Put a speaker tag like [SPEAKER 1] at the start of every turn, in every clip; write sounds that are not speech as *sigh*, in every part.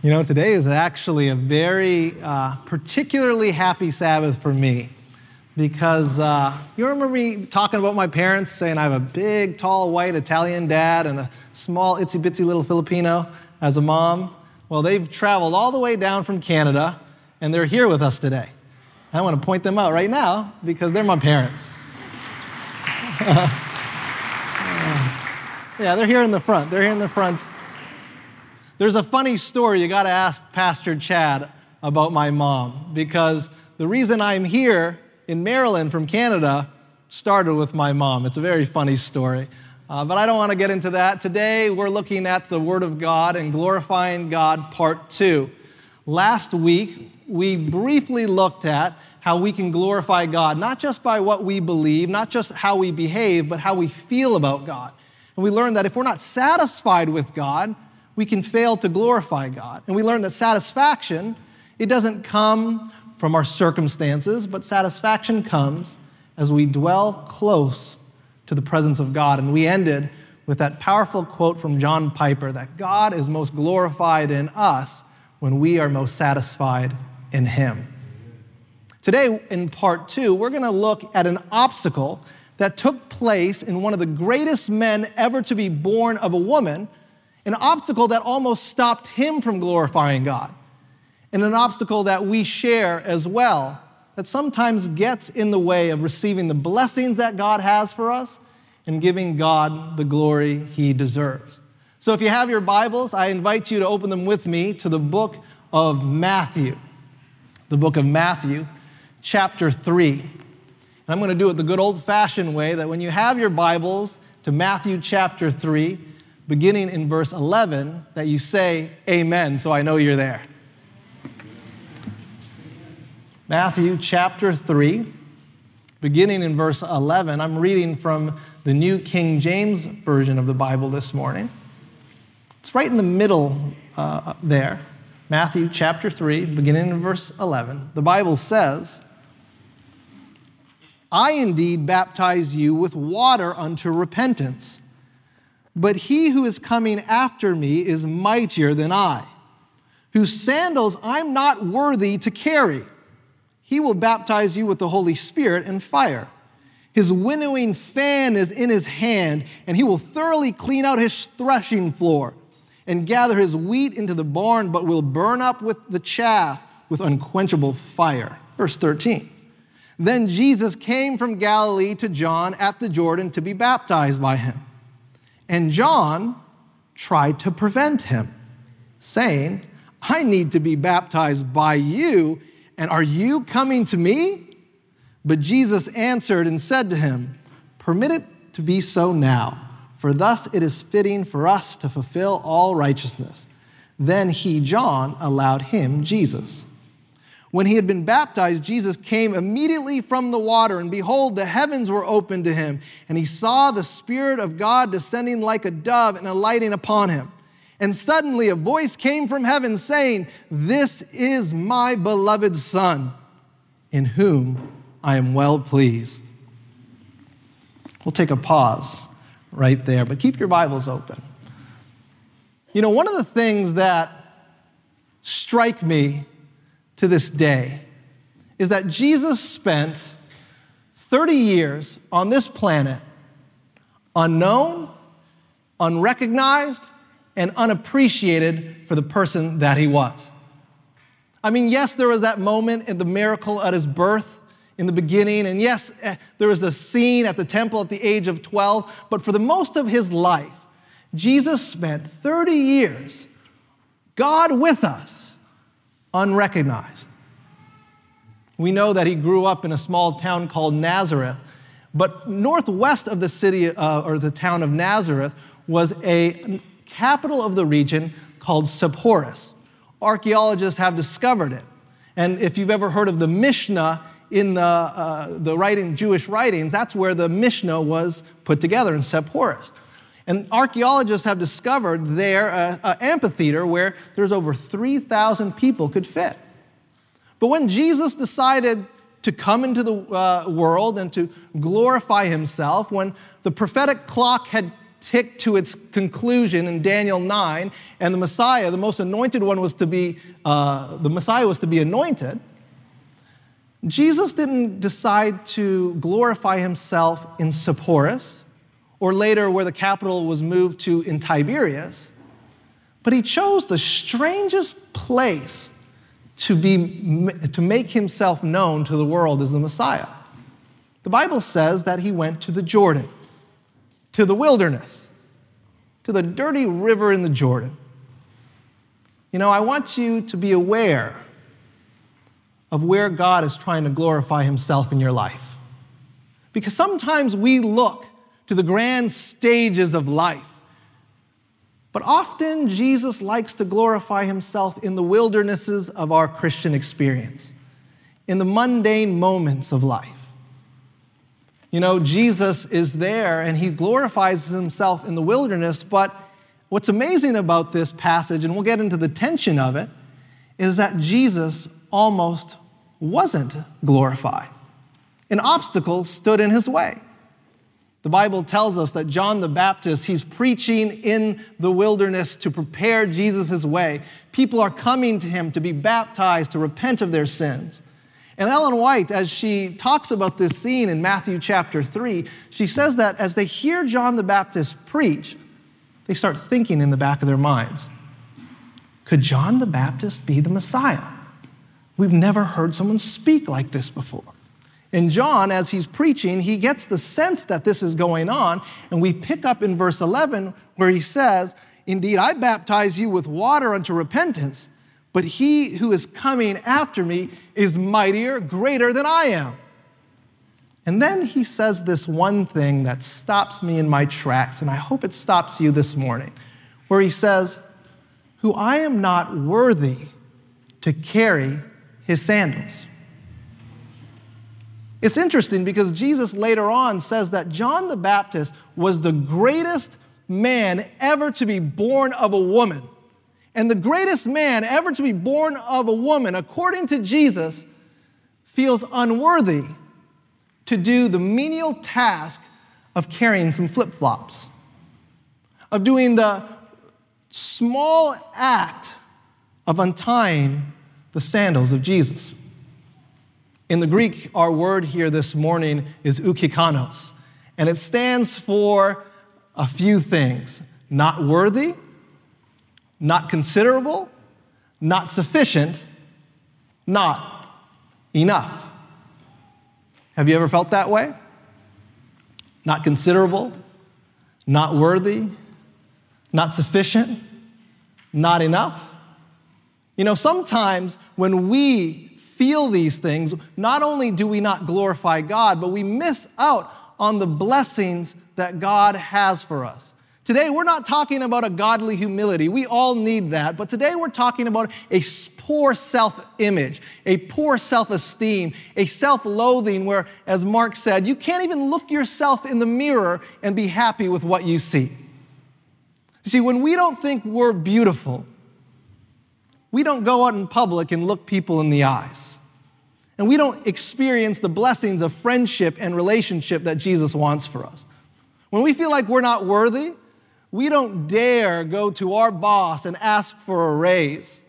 [SPEAKER 1] You know, today is actually a very uh, particularly happy Sabbath for me because uh, you remember me talking about my parents saying I have a big, tall, white Italian dad and a small, itsy bitsy little Filipino as a mom? Well, they've traveled all the way down from Canada and they're here with us today. I want to point them out right now because they're my parents. *laughs* yeah, they're here in the front. They're here in the front. There's a funny story you got to ask Pastor Chad about my mom because the reason I'm here in Maryland from Canada started with my mom. It's a very funny story. Uh, but I don't want to get into that. Today, we're looking at the Word of God and glorifying God, part two. Last week, we briefly looked at how we can glorify God, not just by what we believe, not just how we behave, but how we feel about God. And we learned that if we're not satisfied with God, we can fail to glorify God. And we learn that satisfaction, it doesn't come from our circumstances, but satisfaction comes as we dwell close to the presence of God. And we ended with that powerful quote from John Piper that God is most glorified in us when we are most satisfied in Him. Today, in part two, we're going to look at an obstacle that took place in one of the greatest men ever to be born of a woman, an obstacle that almost stopped him from glorifying God, and an obstacle that we share as well that sometimes gets in the way of receiving the blessings that God has for us and giving God the glory he deserves. So if you have your Bibles, I invite you to open them with me to the book of Matthew. The book of Matthew, chapter 3. And I'm going to do it the good old fashioned way that when you have your Bibles to Matthew chapter 3, beginning in verse 11, that you say amen, so I know you're there. Matthew chapter 3, beginning in verse 11. I'm reading from the New King James Version of the Bible this morning. It's right in the middle uh, there. Matthew chapter 3, beginning in verse 11. The Bible says, I indeed baptize you with water unto repentance. But he who is coming after me is mightier than I, whose sandals I'm not worthy to carry. He will baptize you with the Holy Spirit and fire. His winnowing fan is in his hand, and he will thoroughly clean out his threshing floor and gather his wheat into the barn, but will burn up with the chaff with unquenchable fire. Verse 13. Then Jesus came from Galilee to John at the Jordan to be baptized by him. And John tried to prevent him, saying, I need to be baptized by you, and are you coming to me? But Jesus answered and said to him, Permit it to be so now, for thus it is fitting for us to fulfill all righteousness. Then he, John, allowed him, Jesus. When he had been baptized, Jesus came immediately from the water, and behold, the heavens were opened to him, and he saw the Spirit of God descending like a dove and alighting upon him. And suddenly a voice came from heaven saying, This is my beloved Son, in whom I am well pleased. We'll take a pause right there, but keep your Bibles open. You know, one of the things that strike me to this day is that Jesus spent 30 years on this planet unknown, unrecognized, and unappreciated for the person that he was. I mean, yes, there was that moment in the miracle at his birth in the beginning, and yes, eh, there was a scene at the temple at the age of 12, but for the most of his life, Jesus spent 30 years, God with us, unrecognized. We know that he grew up in a small town called Nazareth, but northwest of the city uh, or the town of Nazareth was a capital of the region called Sepphoris. Archaeologists have discovered it. And if you've ever heard of the Mishnah in the, uh, the writing, Jewish writings, that's where the Mishnah was put together in Sepphoris. And archaeologists have discovered there an amphitheater where there's over 3,000 people could fit. But when Jesus decided to come into the uh, world and to glorify himself, when the prophetic clock had ticked to its conclusion in Daniel 9, and the Messiah, the most anointed one, was to be, uh, the Messiah was to be anointed, Jesus didn't decide to glorify himself in Sepphoris or later where the capital was moved to in Tiberias, but he chose the strangest place to, be, to make himself known to the world as the Messiah. The Bible says that he went to the Jordan, to the wilderness, to the dirty river in the Jordan. You know, I want you to be aware of where God is trying to glorify himself in your life. Because sometimes we look to the grand stages of life. But often Jesus likes to glorify himself in the wildernesses of our Christian experience, in the mundane moments of life. You know, Jesus is there and he glorifies himself in the wilderness, but what's amazing about this passage, and we'll get into the tension of it, is that Jesus almost wasn't glorified. An obstacle stood in his way. The Bible tells us that John the Baptist, he's preaching in the wilderness to prepare Jesus' way. People are coming to him to be baptized, to repent of their sins. And Ellen White, as she talks about this scene in Matthew chapter 3, she says that as they hear John the Baptist preach, they start thinking in the back of their minds could John the Baptist be the Messiah? We've never heard someone speak like this before. And John, as he's preaching, he gets the sense that this is going on. And we pick up in verse 11 where he says, Indeed, I baptize you with water unto repentance, but he who is coming after me is mightier, greater than I am. And then he says this one thing that stops me in my tracks, and I hope it stops you this morning, where he says, Who I am not worthy to carry his sandals. It's interesting because Jesus later on says that John the Baptist was the greatest man ever to be born of a woman. And the greatest man ever to be born of a woman, according to Jesus, feels unworthy to do the menial task of carrying some flip flops, of doing the small act of untying the sandals of Jesus. In the Greek, our word here this morning is ukikanos, and it stands for a few things not worthy, not considerable, not sufficient, not enough. Have you ever felt that way? Not considerable, not worthy, not sufficient, not enough. You know, sometimes when we feel these things, not only do we not glorify God, but we miss out on the blessings that God has for us. Today, we're not talking about a godly humility. We all need that. But today, we're talking about a poor self image, a poor self esteem, a self loathing where, as Mark said, you can't even look yourself in the mirror and be happy with what you see. See, when we don't think we're beautiful, we don't go out in public and look people in the eyes. And we don't experience the blessings of friendship and relationship that Jesus wants for us. When we feel like we're not worthy, we don't dare go to our boss and ask for a raise.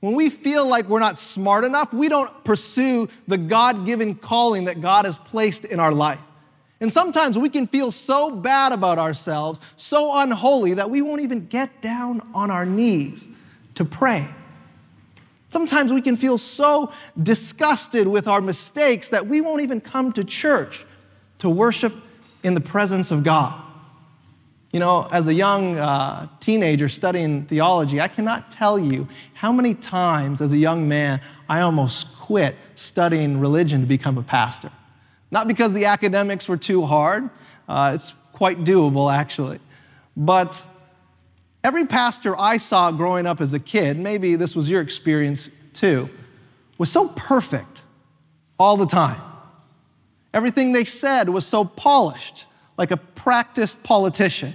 [SPEAKER 1] When we feel like we're not smart enough, we don't pursue the God given calling that God has placed in our life. And sometimes we can feel so bad about ourselves, so unholy, that we won't even get down on our knees to pray. Sometimes we can feel so disgusted with our mistakes that we won't even come to church to worship in the presence of God. You know, as a young uh, teenager studying theology, I cannot tell you how many times as a young man I almost quit studying religion to become a pastor. Not because the academics were too hard, uh, it's quite doable actually, but Every pastor I saw growing up as a kid, maybe this was your experience too, was so perfect all the time. Everything they said was so polished, like a practiced politician.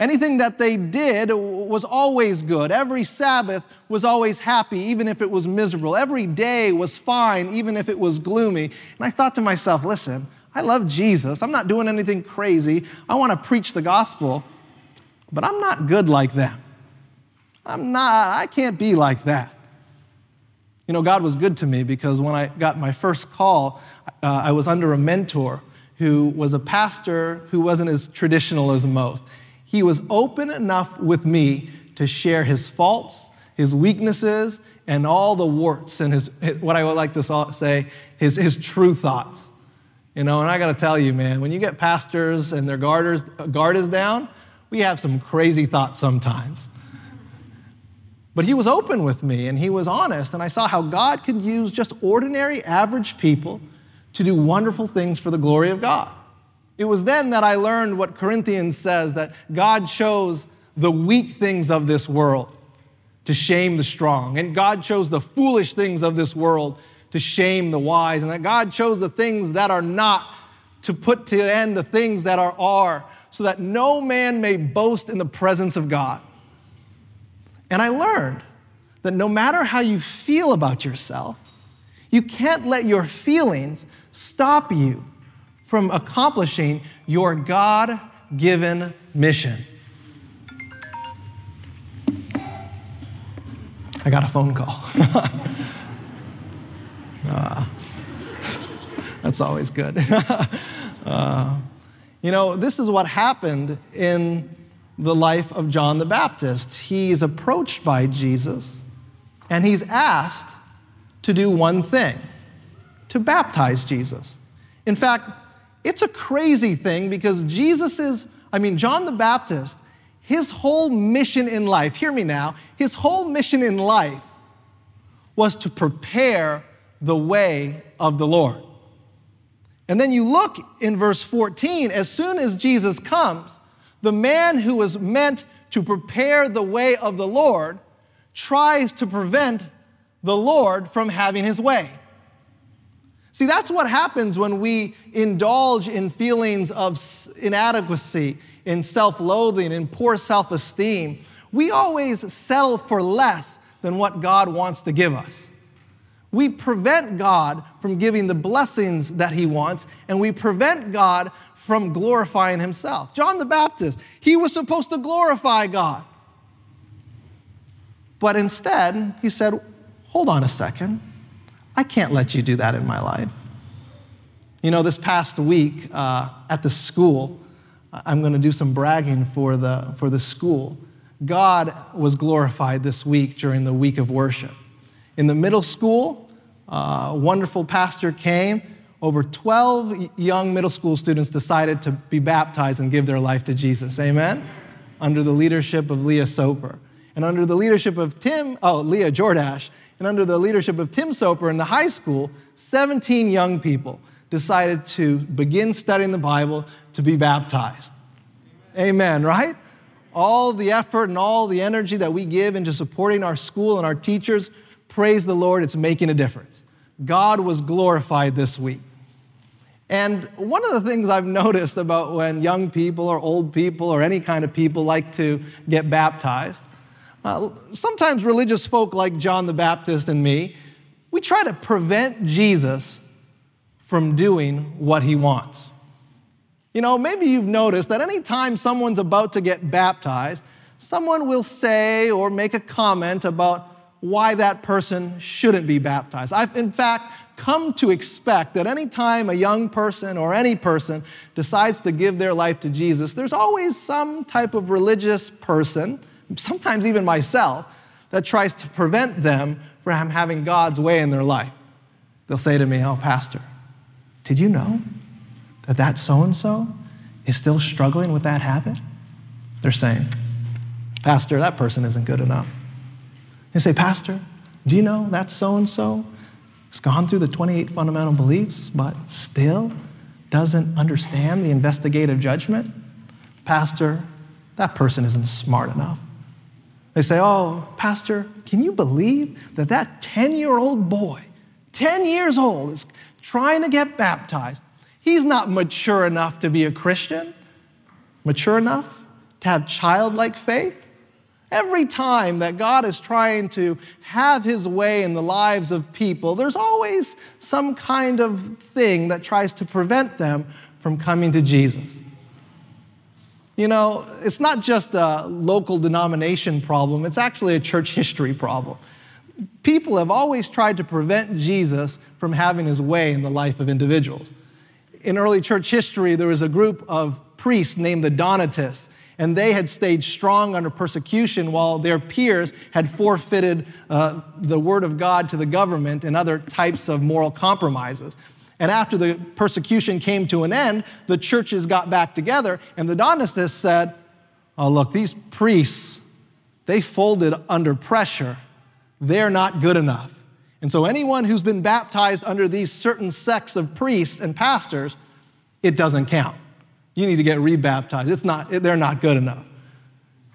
[SPEAKER 1] Anything that they did was always good. Every Sabbath was always happy, even if it was miserable. Every day was fine, even if it was gloomy. And I thought to myself, listen, I love Jesus. I'm not doing anything crazy. I want to preach the gospel, but I'm not good like them. I'm not, I can't be like that. You know, God was good to me because when I got my first call, uh, I was under a mentor who was a pastor who wasn't as traditional as most. He was open enough with me to share his faults, his weaknesses, and all the warts and his, what I would like to say, his, his true thoughts. You know, and I got to tell you, man, when you get pastors and their guarders, guard is down, we have some crazy thoughts sometimes. But he was open with me and he was honest, and I saw how God could use just ordinary, average people to do wonderful things for the glory of God. It was then that I learned what Corinthians says that God chose the weak things of this world to shame the strong, and God chose the foolish things of this world to shame the wise, and that God chose the things that are not to put to end the things that are are, so that no man may boast in the presence of God. And I learned that no matter how you feel about yourself, you can't let your feelings stop you from accomplishing your God given mission. I got a phone call. uh, *laughs* *laughs* that's always good. uh, *laughs* you know, this is what happened in the life of John the Baptist. He's approached by Jesus and he's asked to do one thing to baptize Jesus. In fact, it's a crazy thing because Jesus is, I mean, John the Baptist, his whole mission in life, hear me now, his whole mission in life was to prepare the way of the Lord. And then you look in verse 14, as soon as Jesus comes, the man who was meant to prepare the way of the Lord tries to prevent the Lord from having his way. See, that's what happens when we indulge in feelings of inadequacy, in self loathing, in poor self esteem. We always settle for less than what God wants to give us. We prevent God from giving the blessings that He wants, and we prevent God from glorifying himself. John the Baptist, he was supposed to glorify God. But instead, he said, Hold on a second. I can't let you do that in my life. You know, this past week uh, at the school, I'm going to do some bragging for the, for the school. God was glorified this week during the week of worship. In the middle school, uh, a wonderful pastor came over 12 young middle school students decided to be baptized and give their life to Jesus. Amen? Under the leadership of Leah Soper. And under the leadership of Tim, oh, Leah Jordash, and under the leadership of Tim Soper in the high school, 17 young people decided to begin studying the Bible to be baptized. Amen, right? All the effort and all the energy that we give into supporting our school and our teachers, praise the Lord, it's making a difference. God was glorified this week. And one of the things I've *laughs* noticed about when young people or old people or any kind of people like to get baptized, uh, sometimes religious folk like John the Baptist and me, we try to prevent Jesus from doing what he wants. You know, maybe you've noticed that anytime someone's about to get baptized, someone will say or make a comment about why that person shouldn't be baptized. I've, in fact, come to expect that anytime a young person or any person decides to give their life to Jesus, there's always some type of religious person, sometimes even myself, that tries to prevent them from having God's way in their life. They'll say to me, Oh, Pastor, did you know that that so and so is still struggling with that habit? They're saying, Pastor, that person isn't good enough. They say, Pastor, do you know that so and so has gone through the 28 fundamental beliefs, but still doesn't understand the investigative judgment? Pastor, that person isn't smart enough. They say, Oh, Pastor, can you believe that that 10 year old boy, 10 years old, is trying to get baptized? He's not mature enough to be a Christian, mature enough to have childlike faith. Every time that God is trying to have his way in the lives of people, there's always some kind of thing that tries to prevent them from coming to Jesus. You know, it's not just a local denomination problem, it's actually a church history problem. People have always tried to prevent Jesus from having his way in the life of individuals. In early church history, there was a group of priests named the Donatists and they had stayed strong under persecution while their peers had forfeited uh, the word of God to the government and other types of moral compromises. And after the persecution came to an end, the churches got back together, and the Donatists said, Oh, look, these priests, they folded under pressure. They're not good enough. And so, anyone who's been baptized under these certain sects of priests and pastors, it doesn't count. You need to get rebaptized. It's not, they're not good enough.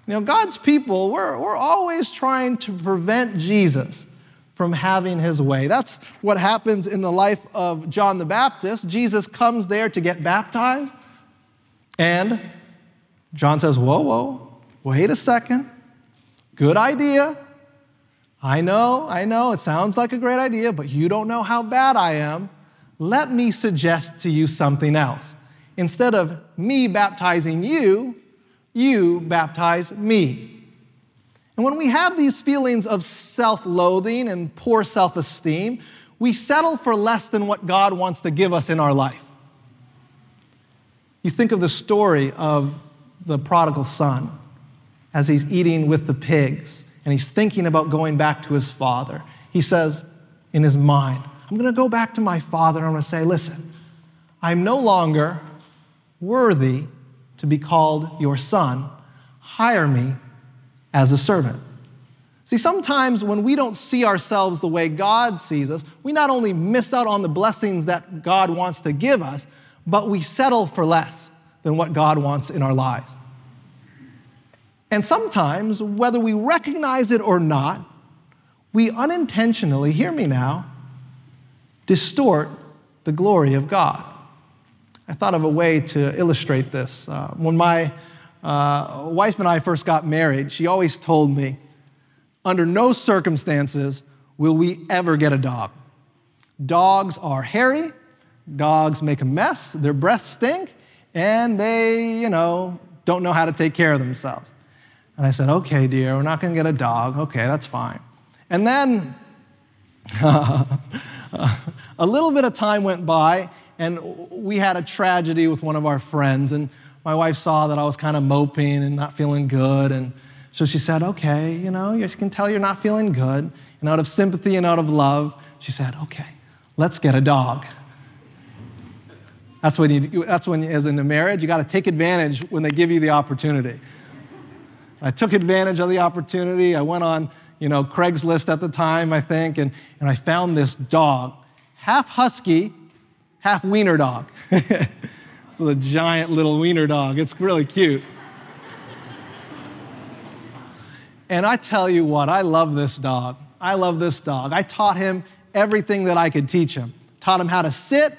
[SPEAKER 1] You know, God's people, we're, we're always trying to prevent Jesus from having his way. That's what happens in the life of John the Baptist. Jesus comes there to get baptized, and John says, Whoa, whoa, wait a second. Good idea. I know, I know, it sounds like a great idea, but you don't know how bad I am. Let me suggest to you something else instead of me baptizing you, you baptize me. And when we have these feelings of self loathing and poor self esteem, we settle for less than what God wants to give us in our life. You think of the story of the prodigal son as he's eating with the pigs and he's thinking about going back to his father. He says in his mind, I'm going to go back to my father and I'm going to say, listen, I'm no longer worthy to be called your son. Hire me as a servant. See, sometimes when we don't see ourselves the way God sees us, we not only miss out on the blessings that God wants to give us, but we settle for less than what God wants in our lives. And sometimes, whether we recognize it or not, we unintentionally, hear me now, distort the glory of God. I thought of a way to illustrate this. Uh, when my uh, wife and I first got married, she always told me, under no circumstances will we ever get a dog. Dogs are hairy, dogs make a mess, their breaths stink, and they, you know, don't know how to take care of themselves. And I said, okay, dear, we're not going to get a dog. Okay, that's fine. And then *laughs* a little bit of time went by, and we had a tragedy with one of our friends, and my wife saw that I was kind of moping and not feeling good, and so she said, Okay, you know, you can tell you're not feeling good. And out of sympathy and out of love, she said, Okay, let's get a dog. That's when, you, that's when as in a marriage, you got to take advantage when they give you the opportunity. I took advantage of the opportunity. I went on, you know, Craigslist at the time, I think, and, and I found this dog, half husky, half wiener dog. *laughs* so the giant little wiener dog. It's really cute. And I tell you what, I love this dog. I love this dog. I taught him everything that I could teach him. Taught him how to sit,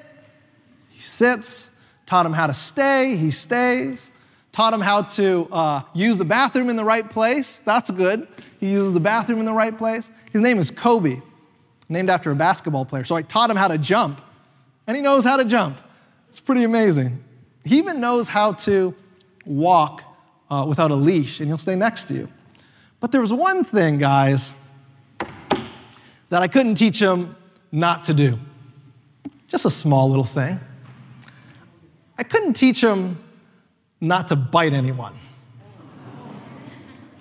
[SPEAKER 1] he sits. Taught him how to stay, he stays. Taught him how to uh, use the bathroom in the right place. That's good. He uses the bathroom in the right place. His name is Kobe, named after a basketball player. So I taught him how to jump and he knows how to jump. It's pretty amazing. He even knows how to walk uh, without a leash, and he'll stay next to you. But there was one thing, guys, that I couldn't teach him not to do. Just a small little thing. I couldn't teach him not to bite anyone.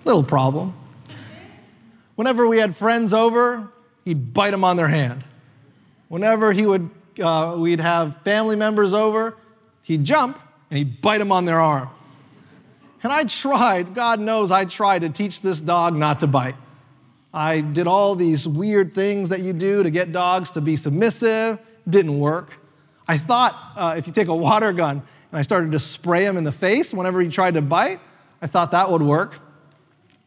[SPEAKER 1] Little problem. Whenever we had friends over, he'd bite them on their hand. Whenever he would uh, we'd have family members over, he'd jump and he'd bite them on their arm. And I tried, God knows I tried to teach this dog not to bite. I did all these weird things that you do to get dogs to be submissive, didn't work. I thought uh, if you take a water gun and I started to spray him in the face whenever he tried to bite, I thought that would work.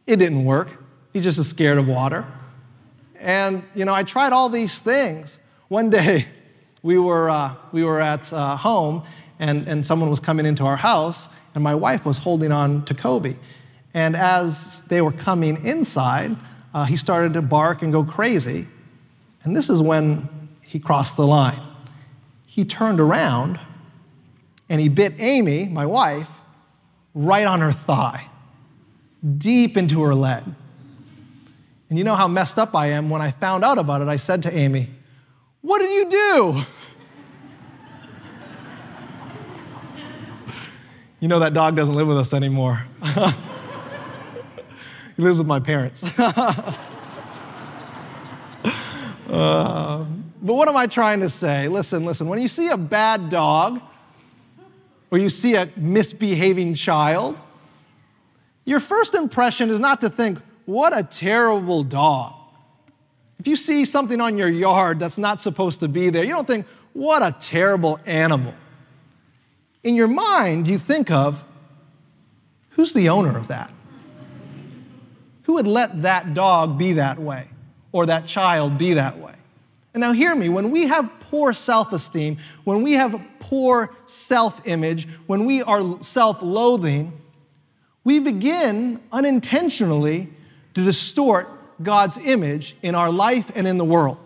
[SPEAKER 1] It didn't work. He just is scared of water. And, you know, I tried all these things. One day, we were, uh, we were at uh, home and, and someone was coming into our house and my wife was holding on to Kobe. And as they were coming inside, uh, he started to bark and go crazy. And this is when he crossed the line. He turned around and he bit Amy, my wife, right on her thigh, deep into her leg. And you know how messed up I am. When I found out about it, I said to Amy, What did you do? you know that dog doesn't live with us anymore. *laughs* he lives with my parents. uh, *laughs* but what am I trying to say? Listen, listen. When you see a bad dog or you see a misbehaving child, your first impression is not to think, what a terrible dog. If you see something on your yard that's not supposed to be there, you don't think, what a terrible animal. In your mind, you think of, who's the owner of that? Who would let that dog be that way or that child be that way? And now, hear me when we have poor self esteem, when we have poor self image, when we are self loathing, we begin unintentionally to distort God's image in our life and in the world.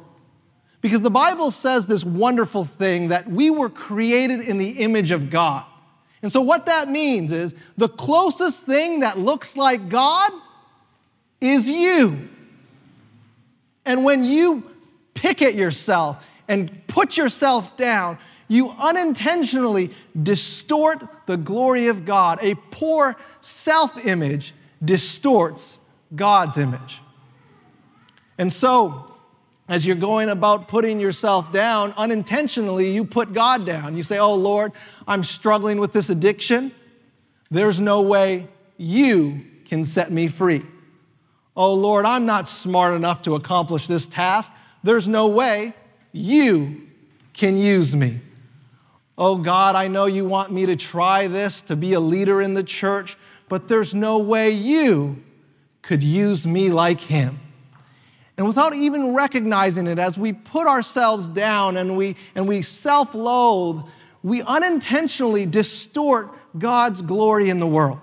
[SPEAKER 1] Because the Bible says this wonderful thing that we were created in the image of God. And so, what that means is the closest thing that looks like God is you. And when you pick at yourself and put yourself down, you unintentionally distort the glory of God. A poor self image distorts God's image. And so, as you're going about putting yourself down, unintentionally, you put God down. You say, Oh Lord, I'm struggling with this addiction. There's no way you can set me free. Oh Lord, I'm not smart enough to accomplish this task. There's no way you can use me. Oh God, I know you want me to try this, to be a leader in the church, but there's no way you could use me like him. And without even recognizing it, as we put ourselves down and we, and we self loathe, we unintentionally distort God's glory in the world.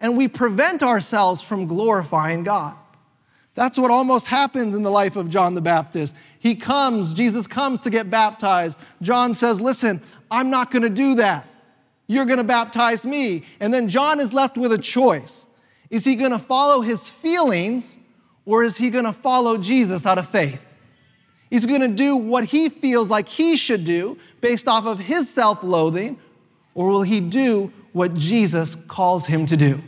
[SPEAKER 1] And we prevent ourselves from glorifying God. That's what almost happens in the life of John the Baptist. He comes, Jesus comes to get baptized. John says, Listen, I'm not going to do that. You're going to baptize me. And then John is left with a choice. Is he going to follow his feelings or is he going to follow Jesus out of faith? He's going to do what he feels like he should do based off of his self loathing, or will he do what Jesus calls him to do?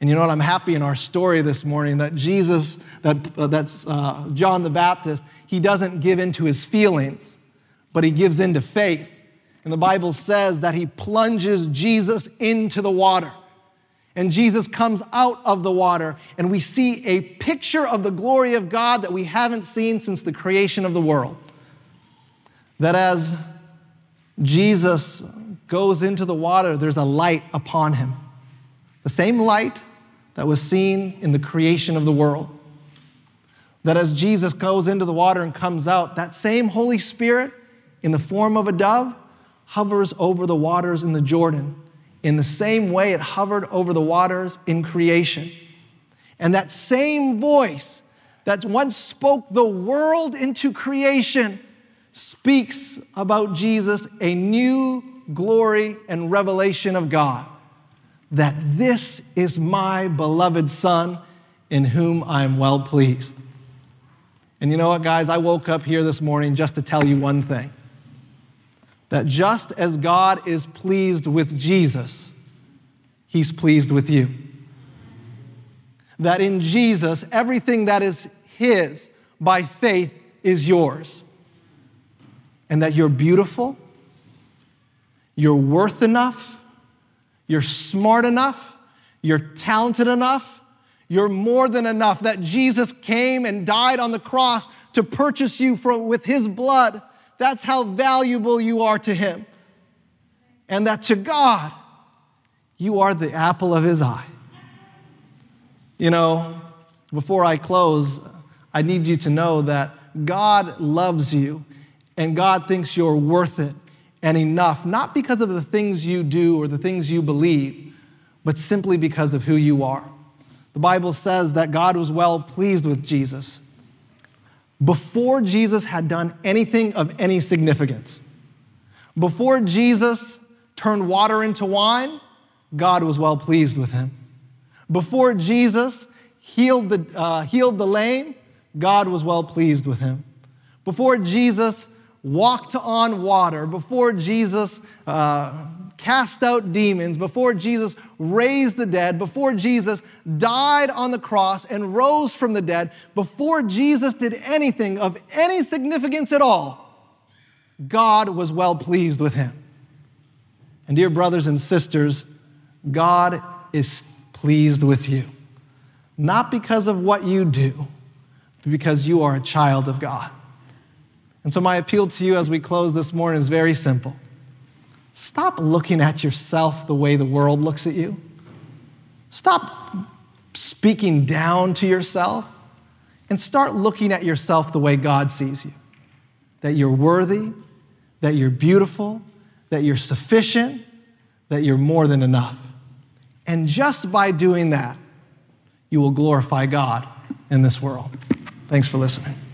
[SPEAKER 1] And you know what? I'm happy in our story this morning that Jesus, that, uh, that's uh, John the Baptist, he doesn't give in to his feelings, but he gives in to faith. And the Bible says that he plunges Jesus into the water and Jesus comes out of the water, and we see a picture of the glory of God that we haven't seen since the creation of the world. That as Jesus goes into the water, there's a light upon him. The same light that was seen in the creation of the world. That as Jesus goes into the water and comes out, that same Holy Spirit, in the form of a dove, hovers over the waters in the Jordan in the same way it hovered over the waters in creation. And that same voice that once spoke the world into creation speaks about Jesus, a new glory and revelation of God. That this is my beloved Son in whom I am well pleased. And you know what, guys? I woke up here this morning just to tell you one thing that just as God is pleased with Jesus, He's pleased with you. That in Jesus, everything that is His by faith is yours. And that you're beautiful, you're worth enough, you're smart enough, you're talented enough, you're more than enough. That Jesus came and died on the cross to purchase you for, with His blood that's how valuable you are to Him. And that to God, you are the apple of His eye. You know, before I close, I need you to know that God loves you and God thinks you're worth it and enough, not because of the things you do or the things you believe, but simply because of who you are. The Bible says that God was well pleased with Jesus before Jesus had done anything of any significance. Before Jesus turned water into wine, God was well pleased with him. Before Jesus healed the, uh, healed the lame, God was well pleased with him. Before Jesus walked on water, before Jesus uh, cast out demons, before Jesus raised the dead, before Jesus died on the cross and rose from the dead, before Jesus did anything of any significance at all, God was well pleased with him. And dear brothers and sisters, God is pleased with you. Not because of what you do, but because you are a child of God. And so, my appeal to you as we close this morning is very simple. Stop looking at yourself the way the world looks at you. Stop speaking down to yourself and start looking at yourself the way God sees you that you're worthy, that you're beautiful, that you're sufficient, that you're more than enough. And just by doing that, you will glorify God in this world. Thanks for listening.